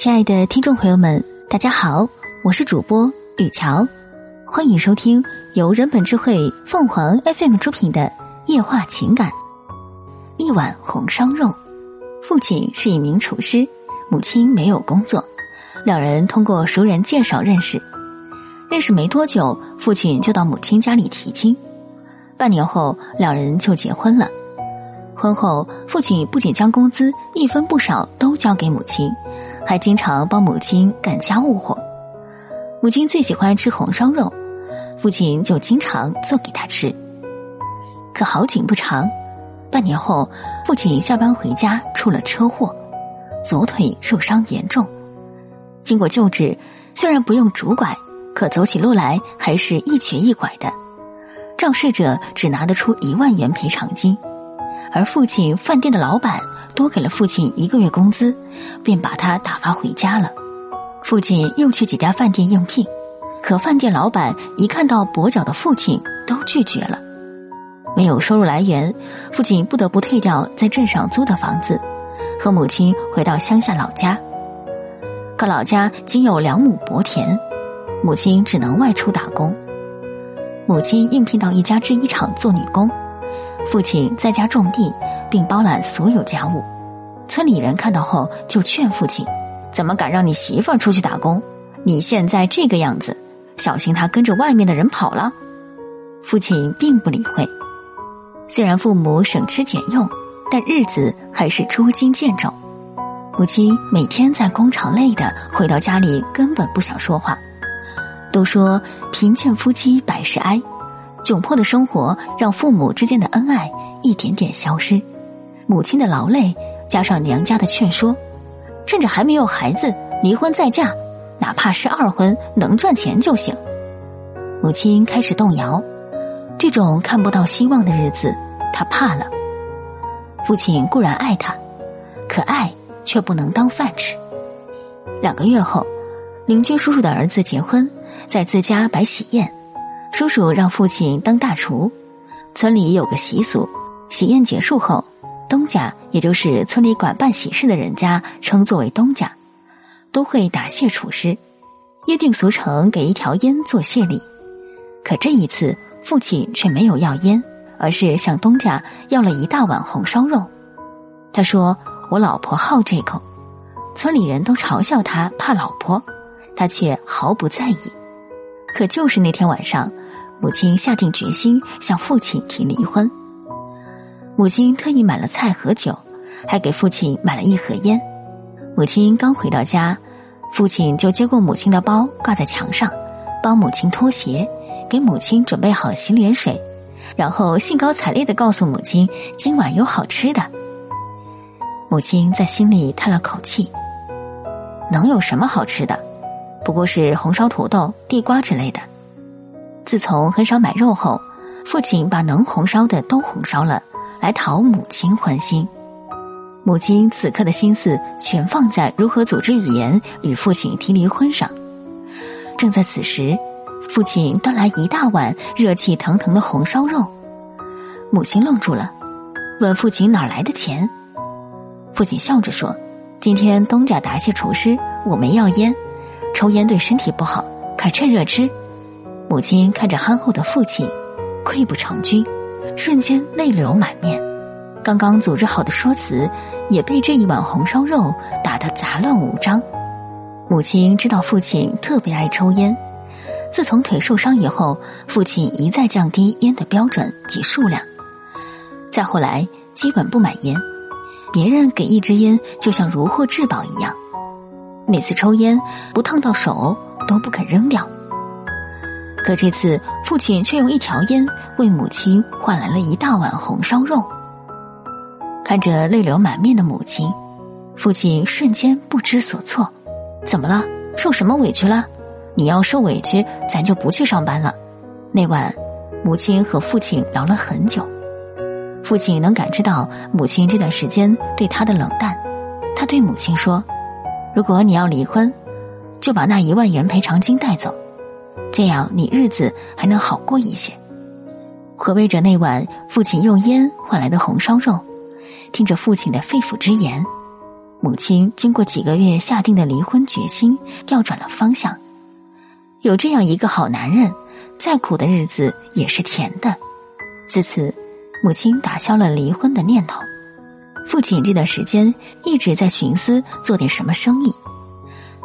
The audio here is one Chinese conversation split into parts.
亲爱的听众朋友们，大家好，我是主播雨乔，欢迎收听由人本智慧凤凰 FM 出品的《夜话情感》。一碗红烧肉，父亲是一名厨师，母亲没有工作，两人通过熟人介绍认识。认识没多久，父亲就到母亲家里提亲，半年后两人就结婚了。婚后，父亲不仅将工资一分不少都交给母亲。还经常帮母亲干家务活，母亲最喜欢吃红烧肉，父亲就经常做给她吃。可好景不长，半年后，父亲下班回家出了车祸，左腿受伤严重。经过救治，虽然不用拄拐，可走起路来还是一瘸一拐的。肇事者只拿得出一万元赔偿金，而父亲饭店的老板。多给了父亲一个月工资，便把他打发回家了。父亲又去几家饭店应聘，可饭店老板一看到跛脚的父亲，都拒绝了。没有收入来源，父亲不得不退掉在镇上租的房子，和母亲回到乡下老家。可老家仅有两亩薄田，母亲只能外出打工。母亲应聘到一家制衣厂做女工，父亲在家种地。并包揽所有家务，村里人看到后就劝父亲：“怎么敢让你媳妇儿出去打工？你现在这个样子，小心她跟着外面的人跑了。”父亲并不理会。虽然父母省吃俭用，但日子还是捉襟见肘。母亲每天在工厂累的，回到家里根本不想说话。都说贫贱夫妻百事哀，窘迫的生活让父母之间的恩爱一点点消失。母亲的劳累，加上娘家的劝说，趁着还没有孩子，离婚再嫁，哪怕是二婚，能赚钱就行。母亲开始动摇，这种看不到希望的日子，她怕了。父亲固然爱她，可爱却不能当饭吃。两个月后，邻居叔叔的儿子结婚，在自家摆喜宴，叔叔让父亲当大厨。村里有个习俗，喜宴结束后。东家，也就是村里管办喜事的人家，称作为东家，都会答谢厨师，约定俗成给一条烟做谢礼。可这一次，父亲却没有要烟，而是向东家要了一大碗红烧肉。他说：“我老婆好这口。”村里人都嘲笑他怕老婆，他却毫不在意。可就是那天晚上，母亲下定决心向父亲提离婚。母亲特意买了菜和酒，还给父亲买了一盒烟。母亲刚回到家，父亲就接过母亲的包挂在墙上，帮母亲脱鞋，给母亲准备好洗脸水，然后兴高采烈的告诉母亲今晚有好吃的。母亲在心里叹了口气：“能有什么好吃的？不过是红烧土豆、地瓜之类的。”自从很少买肉后，父亲把能红烧的都红烧了。来讨母亲欢心，母亲此刻的心思全放在如何组织语言与父亲提离婚上。正在此时，父亲端来一大碗热气腾腾的红烧肉，母亲愣住了，问父亲哪来的钱。父亲笑着说：“今天东家答谢厨师，我没要烟，抽烟对身体不好，快趁热吃。”母亲看着憨厚的父亲，溃不成军。瞬间泪流满面，刚刚组织好的说辞也被这一碗红烧肉打得杂乱无章。母亲知道父亲特别爱抽烟，自从腿受伤以后，父亲一再降低烟的标准及数量，再后来基本不买烟，别人给一支烟就像如获至宝一样，每次抽烟不烫到手都不肯扔掉。可这次父亲却用一条烟。为母亲换来了一大碗红烧肉。看着泪流满面的母亲，父亲瞬间不知所措：“怎么了？受什么委屈了？你要受委屈，咱就不去上班了。”那晚，母亲和父亲聊了很久。父亲能感知到母亲这段时间对他的冷淡，他对母亲说：“如果你要离婚，就把那一万元赔偿金带走，这样你日子还能好过一些。”回味着那碗父亲用烟换来的红烧肉，听着父亲的肺腑之言，母亲经过几个月下定的离婚决心，调转了方向。有这样一个好男人，再苦的日子也是甜的。自此，母亲打消了离婚的念头。父亲这段时间一直在寻思做点什么生意。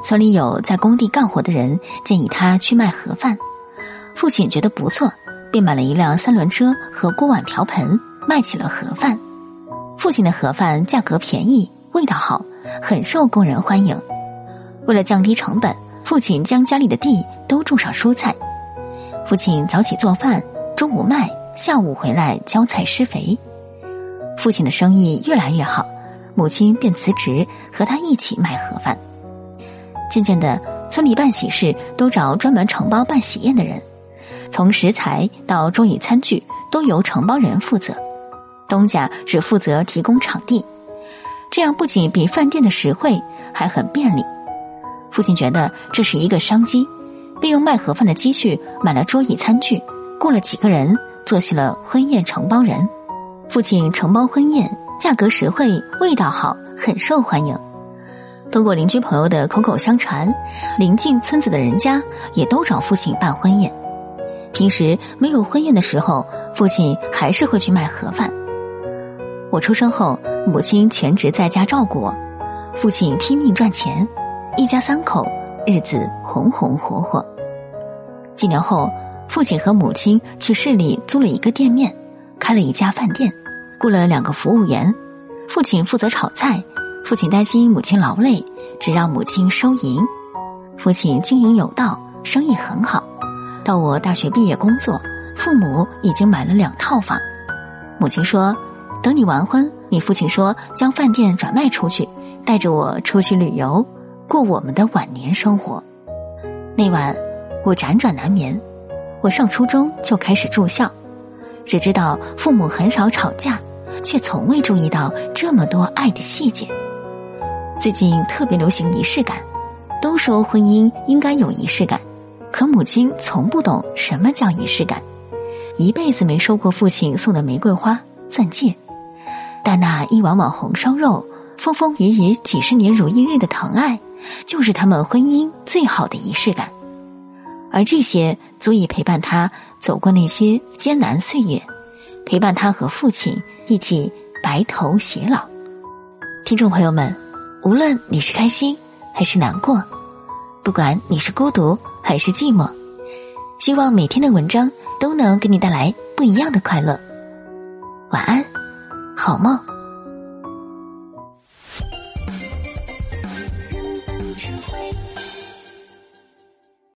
村里有在工地干活的人建议他去卖盒饭，父亲觉得不错，便买了一辆三轮车和锅碗瓢盆，卖起了盒饭。父亲的盒饭价格便宜，味道好，很受工人欢迎。为了降低成本，父亲将家里的地都种上蔬菜。父亲早起做饭，中午卖，下午回来浇菜施肥。父亲的生意越来越好，母亲便辞职和他一起卖盒饭。渐渐的，村里办喜事都找专门承包办喜宴的人，从食材到桌椅餐具都由承包人负责。东家只负责提供场地，这样不仅比饭店的实惠，还很便利。父亲觉得这是一个商机，利用卖盒饭的积蓄买了桌椅餐具，雇了几个人做起了婚宴承包人。父亲承包婚宴，价格实惠，味道好，很受欢迎。通过邻居朋友的口口相传，邻近村子的人家也都找父亲办婚宴。平时没有婚宴的时候，父亲还是会去卖盒饭。我出生后，母亲全职在家照顾我，父亲拼命赚钱，一家三口日子红红火火。几年后，父亲和母亲去市里租了一个店面，开了一家饭店，雇了两个服务员，父亲负责炒菜。父亲担心母亲劳累，只让母亲收银。父亲经营有道，生意很好。到我大学毕业工作，父母已经买了两套房。母亲说。等你完婚，你父亲说将饭店转卖出去，带着我出去旅游，过我们的晚年生活。那晚我辗转难眠。我上初中就开始住校，只知道父母很少吵架，却从未注意到这么多爱的细节。最近特别流行仪式感，都说婚姻应该有仪式感，可母亲从不懂什么叫仪式感，一辈子没收过父亲送的玫瑰花、钻戒。但那一碗碗红烧肉，风风雨雨几十年如一日的疼爱，就是他们婚姻最好的仪式感。而这些足以陪伴他走过那些艰难岁月，陪伴他和父亲一起白头偕老。听众朋友们，无论你是开心还是难过，不管你是孤独还是寂寞，希望每天的文章都能给你带来不一样的快乐。晚安。好梦。